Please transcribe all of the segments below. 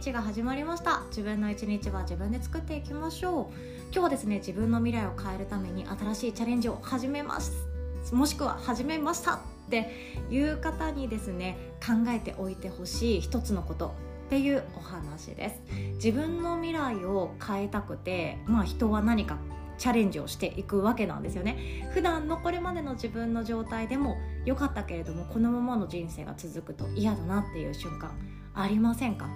が始まりました。自分の一日は自分で作っていきましょう。今日はですね自分の未来を変えるために新しいチャレンジを始めます。もしくは始めましたっていう方にですね考えておいてほしい一つのことっていうお話です。自分の未来を変えたくてまあ人は何かチャレンジをしていくわけなんですよね。普段のこれまでの自分の状態でも良かったけれどもこのままの人生が続くと嫌だなっていう瞬間ありませんか？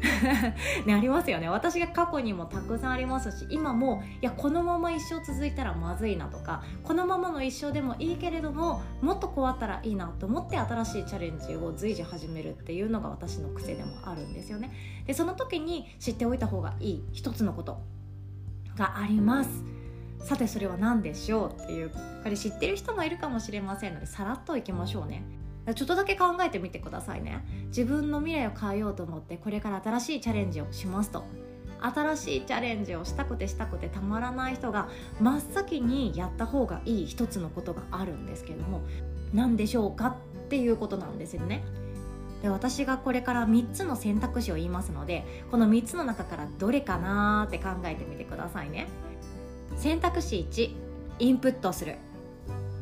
ね、ありますよね。私が過去にもたくさんありますし今もいやこのまま一生続いたらまずいなとかこのままの一生でもいいけれどももっとこうあったらいいなと思って新しいチャレンジを随時始めるっていうのが私の癖でもあるんですよね。でその時に知っておいた方がいい一つのことがあります。さてそれは何でしょうっていうこれ知ってる人もいるかもしれませんのでさらっといきましょうね。ちょっとだけ考えてみてくださいね。自分の未来を変えようと思ってこれから新しいチャレンジをしますと。新しいチャレンジをしたくてしたくてたまらない人が真っ先にやった方がいい一つのことがあるんですけども何でしょうかっていうことなんですよね。で私がこれから3つの選択肢を言いますのでこの3つの中からどれかなーって考えてみてくださいね。選択肢1インプットする。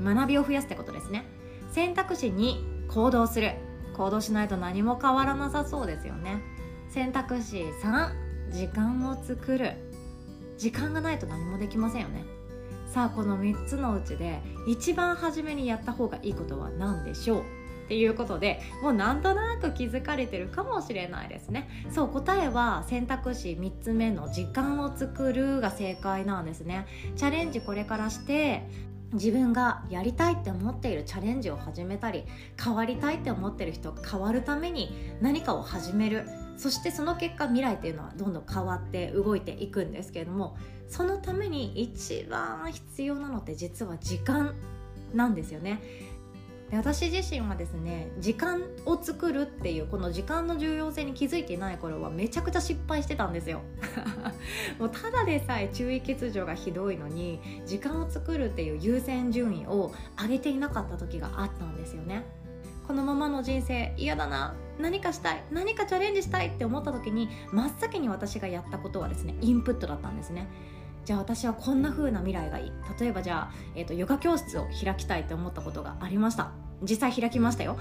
学びを増やすってことですね。選択肢2行動する。行動しないと何も変わらなさそうですよね。選択肢3時間を作る。時間がないと何もできませんよね。さあこの3つのうちで一番初めにやった方がいいことは何でしょう？っていうことでもうなんとなく気づかれてるかもしれないですね。そう答えは選択肢3つ目の時間を作るが正解なんですね。チャレンジこれからして自分がやりたいって思っているチャレンジを始めたり変わりたいって思ってる人変わるために何かを始める。そしてその結果未来っていうのはどんどん変わって動いていくんですけれどもそのために一番必要なのって実は時間なんですよね。で私自身はですね時間を作るっていうこの時間の重要性に気づいていない頃はめちゃくちゃ失敗してたんですよ。もうただでさえ注意欠如がひどいのに時間を作るっていう優先順位を上げていなかった時があったんですよね。このままの人生嫌だな何かしたい何かチャレンジしたいって思った時に真っ先に私がやったことはですねインプットだったんですね。じゃあ私はこんな風な未来がいい。例えばじゃあ、えーと、ヨガ教室を開きたいと思ったことがありました。実際開きましたよ。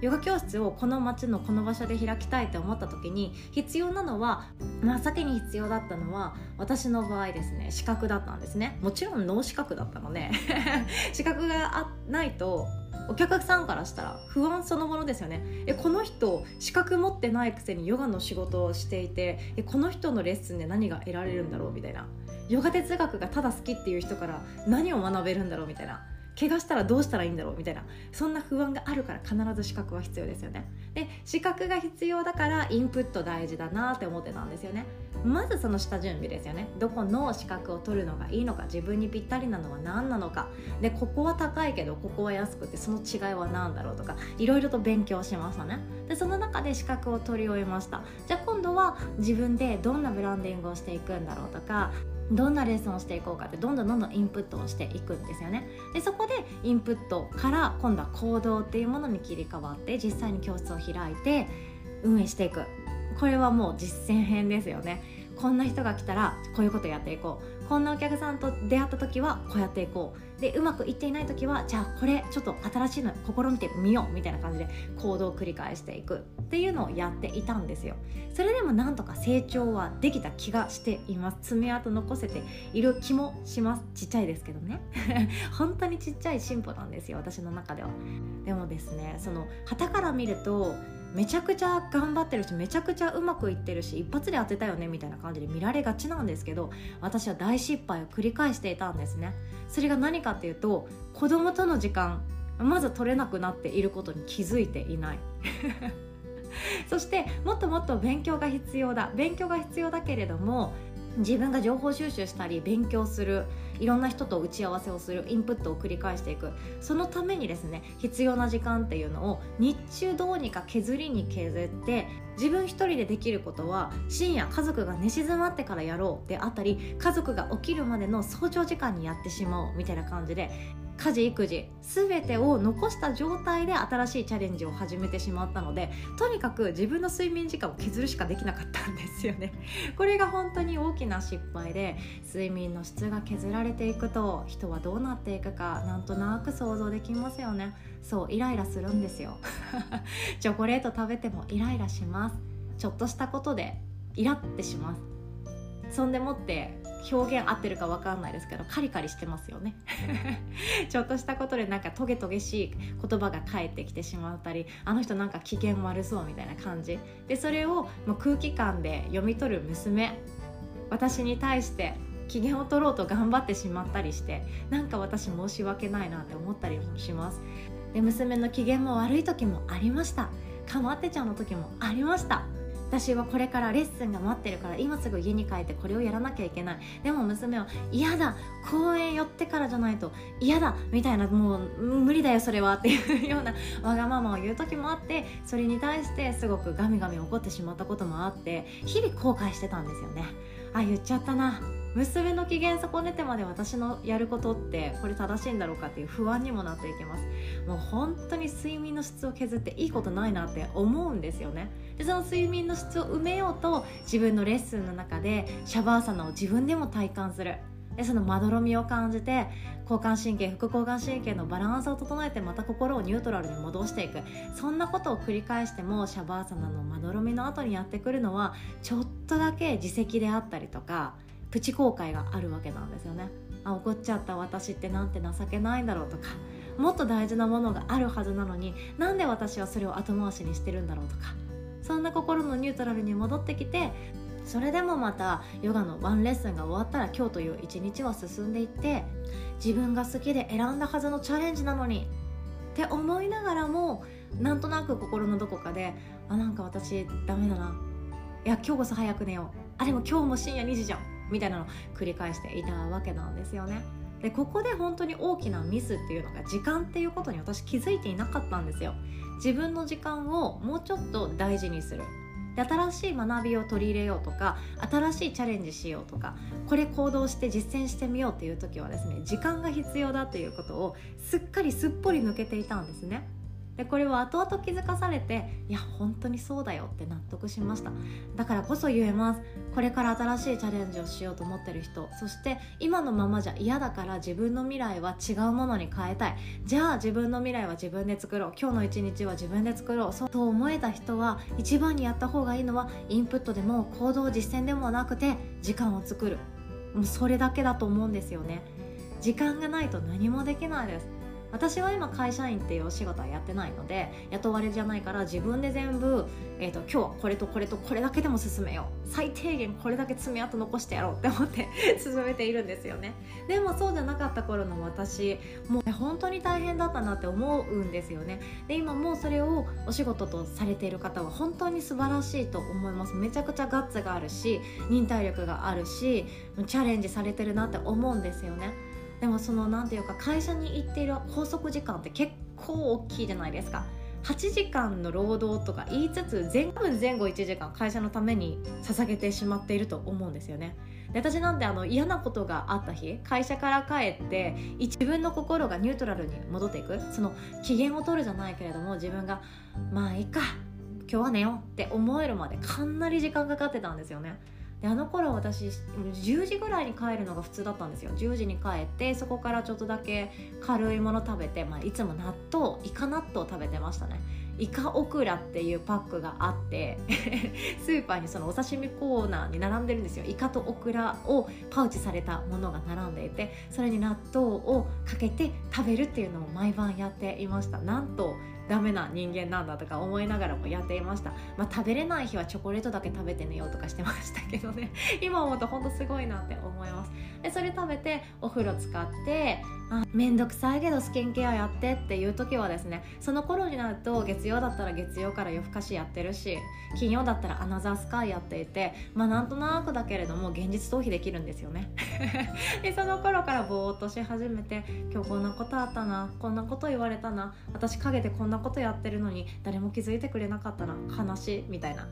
ヨガ教室をこの町のこの場所で開きたいと思った時に必要なのは真っ先に必要だったのは私の場合ですね資格だったんですね。もちろん脳資格だったので 資格がないとお客さんからしたら不安そのものですよね。えこの人資格持ってないくせにヨガの仕事をしていてえこの人のレッスンで何が得られるんだろうみたいな。ヨガ哲学がただ好きっていう人から何を学べるんだろうみたいな。怪我したらどうしたらいいんだろうみたいな。そんな不安があるから必ず資格は必要ですよね。で資格が必要だからインプット大事だなって思ってたんですよね。まずその下準備ですよね。どこの資格を取るのがいいのか自分にぴったりなのは何なのか。でここは高いけどここは安くてその違いは何だろうとかいろいろと勉強しましたね。でその中で資格を取り終えました。じゃあ今度は自分でどんなブランディングをしていくんだろうとかどんなレッスンをしていこうかってどんどんどんどんインプットをしていくんですよね。でそこでインプットから今度は行動っていうものに切り替わって実際に教室を開いて運営していく。これはもう実践編ですよね。こんな人が来たらこういうことやっていこう。こんなお客さんと出会った時はこうやっていこう。でうまくいっていない時はじゃあこれちょっと新しいの試みてみようみたいな感じで行動を繰り返していく。っていうのをやっていたんですよ。それでもなんとか成長はできた気がしています。爪痕残せている気もします。ちっちゃいですけどね。本当にちっちゃい進歩なんですよ私の中では。でもですねその旗から見るとめちゃくちゃ頑張ってるしめちゃくちゃうまくいってるし一発で当てたよねみたいな感じで見られがちなんですけど私は大失敗を繰り返していたんですね。それが何かっていうと子供との時間まず取れなくなっていることに気づいていない。そしてもっともっと勉強が必要だ。勉強が必要だけれども自分が情報収集したり勉強するいろんな人と打ち合わせをするインプットを繰り返していく。そのためにですね必要な時間っていうのを日中どうにか削りに削って自分一人でできることは深夜家族が寝静まってからやろうであったり家族が起きるまでの早朝時間にやってしまおうみたいな感じで家事育児全てを残した状態で新しいチャレンジを始めてしまったのでとにかく自分の睡眠時間を削るしかできなかったんですよね。これが本当に大きな失敗で睡眠の質が削られていくと人はどうなっていくかなんとなく想像できますよね。そうイライラするんですよ。チョコレート食べてもイライラします。ちょっとしたことでイラってします。そんでもって表現合ってるか分かんないですけどカリカリしてますよね。ちょっとしたことでなんかトゲトゲしい言葉が返ってきてしまったりあの人なんか機嫌悪そうみたいな感じ。でそれをもう空気感で読み取る娘私に対して機嫌を取ろうと頑張ってしまったりしてなんか私申し訳ないなって思ったりします。で娘の機嫌も悪い時もありました。かまってちゃんの時もありました私はこれからレッスンが待ってるから今すぐ家に帰ってこれをやらなきゃいけない。でも娘は嫌だ公園寄ってからじゃないと嫌だみたいなもう無理だよそれはっていうようなわがままを言う時もあってそれに対してすごくガミガミ怒ってしまったこともあって日々後悔してたんですよね。あ言っちゃったな。娘の機嫌損ねてまで私のやることってこれ正しいんだろうかっていう不安にもなっていきます。もう本当に睡眠の質を削っていいことないなって思うんですよね。でその睡眠の質を埋めようと自分のレッスンの中でシャバーサナを自分でも体感する。でそのまどろみを感じて交感神経副交感神経のバランスを整えてまた心をニュートラルに戻していく。そんなことを繰り返してもシャバーサナのまどろみの後にやってくるのはちょっとだけ自責であったりとかプチ後悔があるわけなんですよね。あ怒っちゃった私ってなんて情けないんだろうとか。もっと大事なものがあるはずなのになんで私はそれを後回しにしてるんだろうとか。そんな心のニュートラルに戻ってきてそれでもまたヨガのワンレッスンが終わったら今日という一日は進んでいって自分が好きで選んだはずのチャレンジなのにって思いながらもなんとなく心のどこかであなんか私ダメだな。いや今日こそ早く寝よう。あでも今日も深夜2時じゃん。みたいなのを繰り返していたわけなんですよね。でここで本当に大きなミスっていうのが時間っていうことに私気づいていなかったんですよ。自分の時間をもうちょっと大事にするで新しい学びを取り入れようとか新しいチャレンジしようとかこれ行動して実践してみようっていう時はですね時間が必要だっていうことをすっかりすっぽり抜けていたんですね。でこれは後々気づかされていや本当にそうだよって納得しました。だからこそ言えます。これから新しいチャレンジをしようと思ってる人そして今のままじゃ嫌だから自分の未来は違うものに変えたい。じゃあ自分の未来は自分で作ろう。今日の一日は自分で作ろう。そうと思えた人は一番にやった方がいいのはインプットでも行動実践でもなくて時間を作る。もうそれだけだと思うんですよね。時間がないと何もできないです。私は今会社員っていうお仕事はやってないので雇われじゃないから自分で全部、えーと、今日はこれとこれとこれだけでも進めよう。最低限これだけ爪痕残してやろうって思って 進めているんですよね。でもそうじゃなかった頃の私もう本当に大変だったなって思うんですよね。で今もうそれをお仕事とされている方は本当に素晴らしいと思います。めちゃくちゃガッツがあるし忍耐力があるしチャレンジされてるなって思うんですよね。でもその何ていうか会社に行っている拘束時間って結構大きいじゃないですか。8時間の労働とか言いつつ全部前後1時間会社のために捧げてしまっていると思うんですよね。私なんてあの嫌なことがあった日会社から帰って自分の心がニュートラルに戻っていく。その機嫌を取るじゃないけれども自分がまあいいか今日は寝ようって思えるまでかなり時間かかってたんですよね。であの頃私10時ぐらいに帰るのが普通だったんですよ。10時に帰ってそこからちょっとだけ軽いもの食べて、まあ、いつも納豆イカ納豆食べてましたね。イカオクラっていうパックがあって スーパーにそのお刺身コーナーに並んでるんですよ。イカとオクラをパウチされたものが並んでいてそれに納豆をかけて食べるっていうのを毎晩やっていました。なんとダメな人間なんだとか思いながらもやっていました、まあ、食べれない日はチョコレートだけ食べて寝ようとかしてましたけどね。今思うと本当すごいなって思います。でそれ食べてお風呂使ってあめんどくさいけどスキンケアやってっていう時はですねその頃になると月曜だったら月曜から夜更かしやってるし金曜だったらアナザースカイやっていてまあなんとなくだけれども現実逃避できるんですよね。でその頃からぼーっとし始めて今日こんなことあったなこんなこと言われたな私陰でこんなことやってるのに誰も気づいてくれなかったな悲しいみたいな。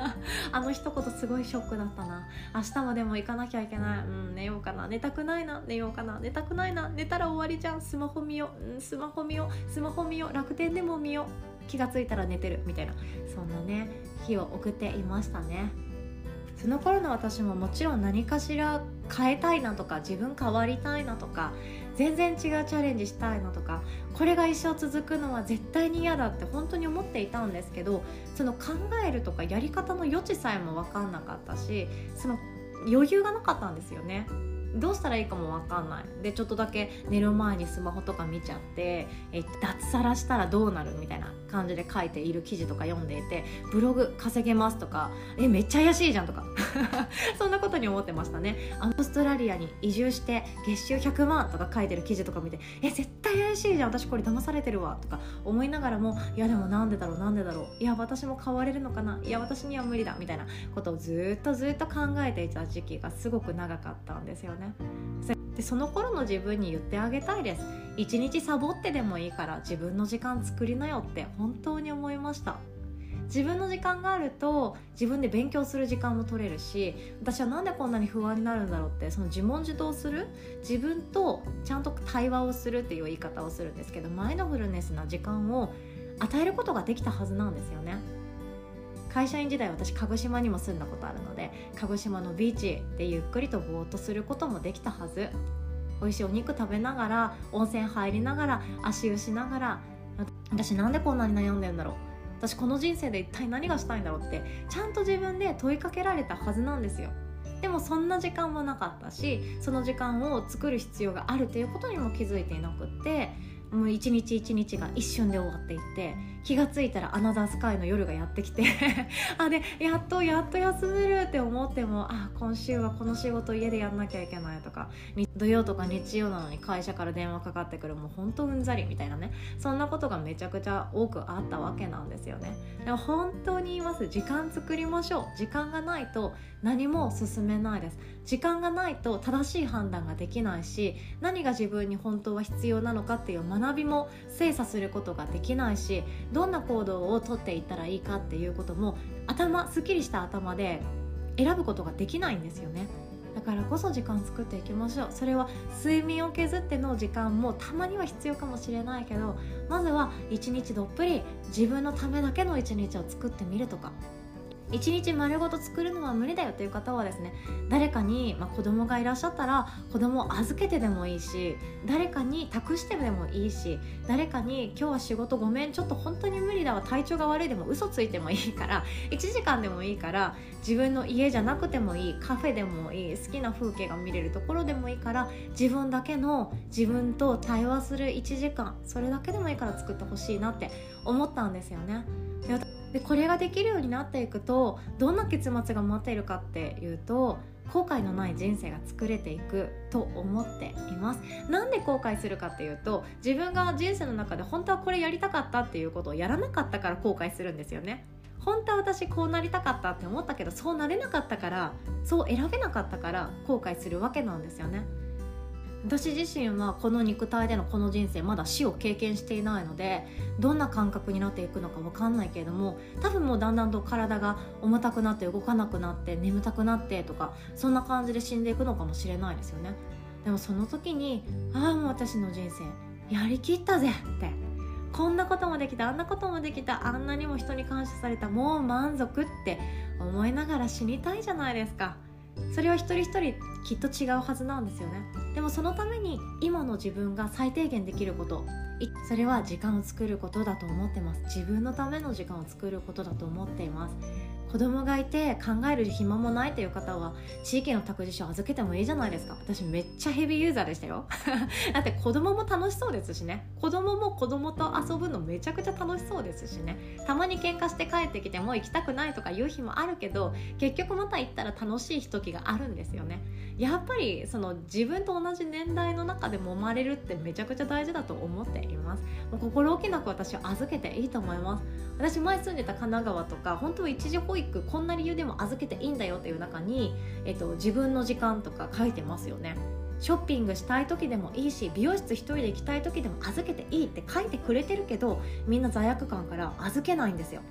あの一言すごいショックだったな。明日もでも行かなきゃいけない。うん寝ようかな。寝たくないな。寝ようかな。寝たくないな。寝たら終わりじゃん。スマホ見よう、スマホ見よう。スマホ見よう。楽天でも見よう。気がついたら寝てるみたいな。そんなね日を送っていましたね。その頃の私ももちろん何かしら変えたいなとか自分変わりたいなとか全然違うチャレンジしたいなとかこれが一生続くのは絶対に嫌だって本当に思っていたんですけどその考えるとかやり方の余地さえも分かんなかったしその余裕がなかったんですよね。どうしたらいいかも分かんない。でちょっとだけ寝る前にスマホとか見ちゃってえ脱サラしたらどうなるみたいな感じで書いている記事とか読んでいてブログ稼げますとかえめっちゃ怪しいじゃんとか。そんなことに思ってましたね。オーストラリアに移住して月収100万とか書いてる記事とか見てえ絶対怪しいじゃん。私これ騙されてるわとか思いながらもいやでもなんでだろうなんでだろう。いや私も変われるのかな。いや私には無理だ。みたいなことをずっとずっと考えていた時期がすごく長かったんですよね。でその頃の自分に言ってあげたいです。一日サボってでもいいから自分の時間作りなよって本当に思いました。自分の時間があると自分で勉強する時間も取れるし私は何でこんなに不安になるんだろうってその自問自答する自分とちゃんと対話をするっていう言い方をするんですけどマインドフルネスな時間を与えることができたはずなんですよね。会社員時代私鹿児島にも住んだことあるので鹿児島のビーチでゆっくりとぼーっとすることもできたはず。美味しいお肉食べながら温泉入りながら足湯しながら。私なんでこんなに悩んでんだろう。私この人生で一体何がしたいんだろうってちゃんと自分で問いかけられたはずなんですよ。でもそんな時間もなかったしその時間を作る必要があるということにも気づいていなくってもう一日一日が一瞬で終わっていって気が付いたらアナザースカイの夜がやってきて。あでやっとやっと休めるって思ってもあ今週はこの仕事家でやんなきゃいけないとか。土曜とか日曜なのに会社から電話かかってくる。もうほんとうんざりみたいなね。そんなことがめちゃくちゃ多くあったわけなんですよね。でも本当に言います。時間作りましょう。時間がないと何も進めないです。時間がないと正しい判断ができないし何が自分に本当は必要なのかっていう学びも精査することができないしどんな行動をとっていったらいいかっていうことも頭すっきりした頭で選ぶことができないんですよね。だからこそ時間作っていきましょう。それは睡眠を削っての時間もたまには必要かもしれないけどまずは一日どっぷり自分のためだけの一日を作ってみるとか。1日丸ごと作るのは無理だよという方はですね誰かに、まあ、子供がいらっしゃったら子供を預けてでもいいし誰かに託してでもいいし誰かに今日は仕事ごめんちょっと本当に無理だわ体調が悪いでも嘘ついてもいいから 1時間でもいいから自分の家じゃなくてもいいカフェでもいい好きな風景が見れるところでもいいから自分だけの自分と対話する1時間それだけでもいいから作ってほしいなって思ったんですよね。でこれができるようになっていくとどんな結末が待っているかっていうと後悔のない人生が作れていくと思っています。なんで後悔するかっていうと自分が人生の中で本当はこれやりたかったっていうことをやらなかったから後悔するんですよね。本当は私こうなりたかったって思ったけどそうなれなかったからそう選べなかったから後悔するわけなんですよね。私自身はこの肉体でのこの人生まだ死を経験していないのでどんな感覚になっていくのか分かんないけれども多分もうだんだんと体が重たくなって動かなくなって眠たくなってとかそんな感じで死んでいくのかもしれないですよね。でもその時にああもう私の人生やりきったぜってこんなこともできたあんなこともできたあんなにも人に感謝されたもう満足って思いながら死にたいじゃないですか。それは一人一人きっと違うはずなんですよね。でもそのために今の自分が最低限できることそれは時間を作ることだと思ってます。自分のための時間を作ることだと思っています。子供がいて考える暇もないという方は地域の託児所預けてもいいじゃないですか。私めっちゃヘビーユーザーでしたよ。だって子供も楽しそうですしね。子供も子供と遊ぶのめちゃくちゃ楽しそうですしね。たまに喧嘩して帰ってきても行きたくないとか言う日もあるけど結局また行ったら楽しい時があるんですよね。やっぱりその自分と同じ年代の中で揉まれるってめちゃくちゃ大事だと思っています。もう心置きなく私は預けていいと思います。私前住んでた神奈川とか本当は一時保育こんな理由でも預けていいんだよっていう中に、えっと、自分の時間とか書いてますよね。ショッピングしたい時でもいいし美容室一人で行きたい時でも預けていいって書いてくれてるけどみんな罪悪感から預けないんですよ。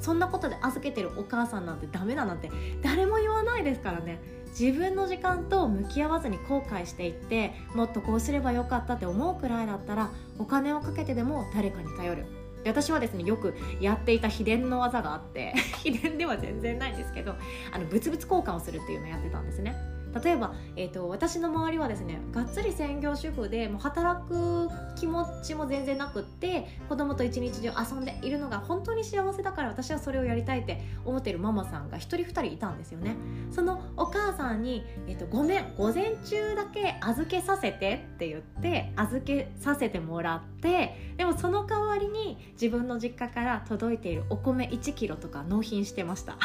そんなことで預けてるお母さんなんてダメだなんて誰も言わないですからね。自分の時間と向き合わずに後悔していってもっとこうすればよかったって思うくらいだったらお金をかけてでも誰かに頼る。で私はですねよくやっていた秘伝の技があって 秘伝では全然ないんですけどあの物々交換をするっていうのをやってたんですね。例えば、えーと、私の周りはですねがっつり専業主婦でもう働く気持ちも全然なくって子供と一日中遊んでいるのが本当に幸せだから私はそれをやりたいって思ってるママさんが1人2人いたんですよね。そのお母さんに、えーと「ごめん午前中だけ預けさせて」って言って預けさせてもらってでもその代わりに自分の実家から届いているお米1キロとか納品してました。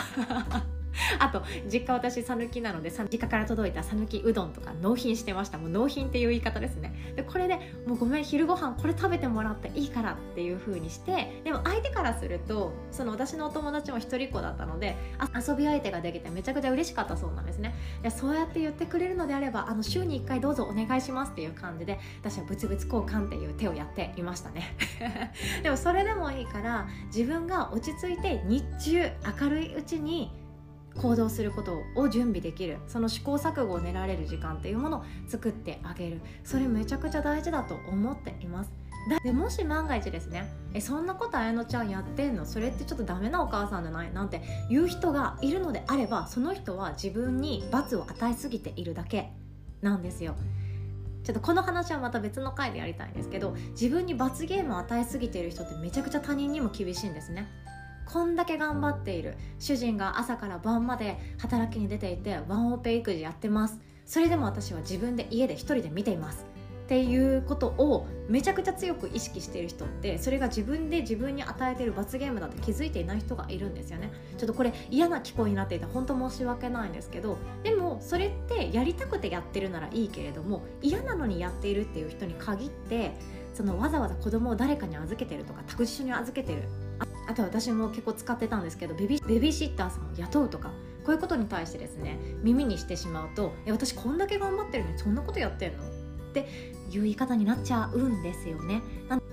あと実家私讃岐なので実家から届いた讃岐うどんとか納品してました。もう納品っていう言い方ですね。でこれでもうごめん昼ご飯これ食べてもらっていいからっていう風にしてでも相手からするとその私のお友達も一人っ子だったので遊び相手ができてめちゃくちゃ嬉しかったそうなんですね。でそうやって言ってくれるのであればあの週に1回どうぞお願いしますっていう感じで私は物々交換っていう手をやっていましたね。でもそれでもいいから自分が落ち着いて日中明るいうちに行動することを準備できる。その試行錯誤を練られる時間っていうものを作ってあげる。それめちゃくちゃ大事だと思っています。でもし万が一ですね。えそんなこと綾乃ちゃんやってんの？それってちょっとダメなお母さんじゃない？なんて言う人がいるのであればその人は自分に罰を与えすぎているだけなんですよ。ちょっとこの話はまた別の回でやりたいんですけど自分に罰ゲームを与えすぎている人ってめちゃくちゃ他人にも厳しいんですね。こんだけ頑張っている。主人が朝から晩まで働きに出ていてワンオペ育児やってます。それでも私は自分で家で一人で見ています。っていうことをめちゃくちゃ強く意識している人ってそれが自分で自分に与えている罰ゲームだって気づいていない人がいるんですよね。ちょっとこれ嫌な聞こえになっていて本当申し訳ないんですけどでもそれってやりたくてやってるならいいけれども嫌なのにやっているっていう人に限ってそのわざわざ子供を誰かに預けてるとか託児所に預けてるあと私も結構使ってたんですけどベビベビーシッターさんを雇うとかこういうことに対してですね耳にしてしまうと「え私こんだけ頑張ってるのにそんなことやってんの?」っていう言い方になっちゃうんですよね。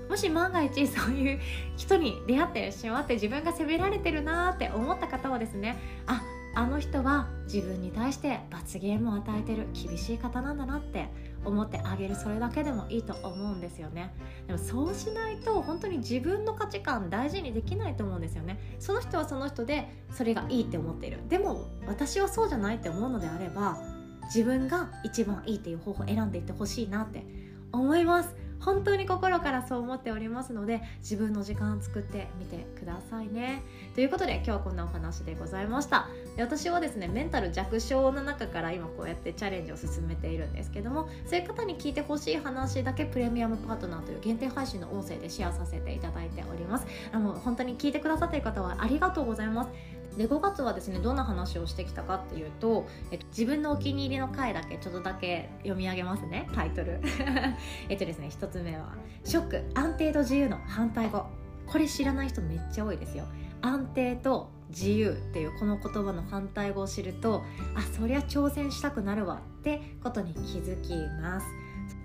もし万が一そういう人に出会ってしまって自分が責められてるなーって思った方はですねああの人は自分に対して罰ゲームを与えてる厳しい方なんだなって思ってあげるそれだけでもいいと思うんですよね。でもそうしないと本当に自分の価値観大事にできないと思うんですよね。その人はその人でそれがいいって思っている。でも私はそうじゃないって思うのであれば自分が一番いいっていう方法を選んでいってほしいなって思います。本当に心からそう思っておりますので自分の時間を作ってみてくださいね。ということで今日はこんなお話でございました。で私はですねメンタル弱小の中から今こうやってチャレンジを進めているんですけどもそういう方に聞いてほしい話だけプレミアムパートナーという限定配信の音声でシェアさせていただいております。あの本当に聞いてくださっている方はありがとうございます。で5月はですねどんな話をしてきたかっていうと、えっと、自分のお気に入りの回だけちょっとだけ読み上げますねタイトル。えっとですね1つ目は「ショック安定と自由の反対語」これ知らない人めっちゃ多いですよ。安定と自由っていうこの言葉の反対語を知るとあそりゃ挑戦したくなるわってことに気づきます。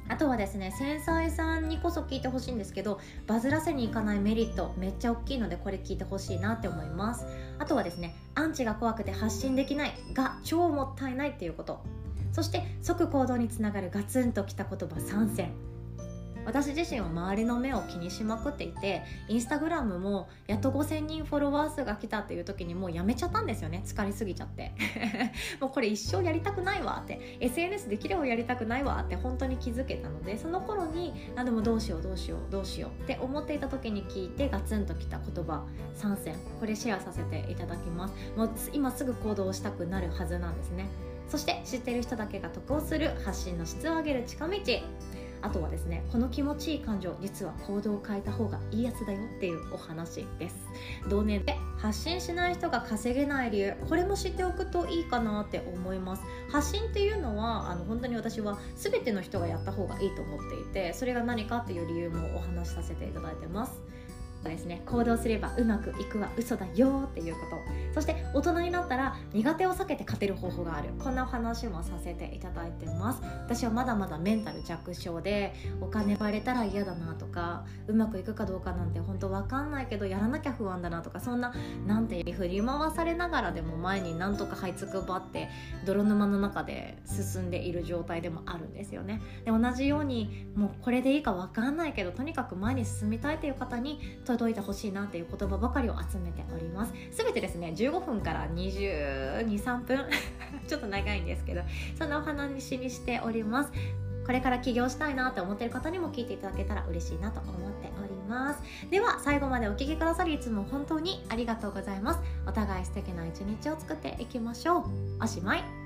あとはですね繊細さんにこそ聞いてほしいんですけどバズらせにいかないメリットめっちゃ大きいのでこれ聞いてほしいなって思います。あとはですねアンチが怖くて発信できないが超もったいないっていうこと。そして即行動につながるガツンときた言葉3選私自身は周りの目を気にしまくっていてインスタグラムもやっと5000人フォロワー数が来たっていう時にもうやめちゃったんですよね。疲れすぎちゃって。もうこれ一生やりたくないわって。SNS できればやりたくないわって本当に気づけたのでその頃にあでもどうしようどうしようどうしようって思っていた時に聞いてガツンときた言葉3選これシェアさせていただきます。もう今すぐ行動したくなるはずなんですね。そして知ってる人だけが得をする発信の質を上げる近道。あとはですねこの気持ちいい感情実は行動を変えた方がいいやつだよっていうお話です。同年で発信しない人が稼げない理由これも知っておくといいかなって思います。発信っていうのはあの本当に私は全ての人がやった方がいいと思っていてそれが何かっていう理由もお話しさせていただいてます。ですね。行動すればうまくいくは嘘だよっていうこと。そして大人になったら苦手を避けて勝てる方法がある。こんなお話もさせていただいてます。私はまだまだメンタル弱小でお金割れたら嫌だなとかうまくいくかどうかなんて本当わかんないけどやらなきゃ不安だなとかそんななんて振り回されながらでも前になんとか這いつくばって泥沼の中で進んでいる状態でもあるんですよね。で同じようにもうこれでいいかわかんないけどとにかく前に進みたいという方に届いてほしいなっていう言葉ばかりを集めております。すべてですね15分から223分。ちょっと長いんですけどそんなお話にしております。これから起業したいなって思ってる方にも聞いていただけたら嬉しいなと思っております。では最後までお聴きくださりいつも本当にありがとうございます。お互い素敵な一日を作っていきましょう。おしまい。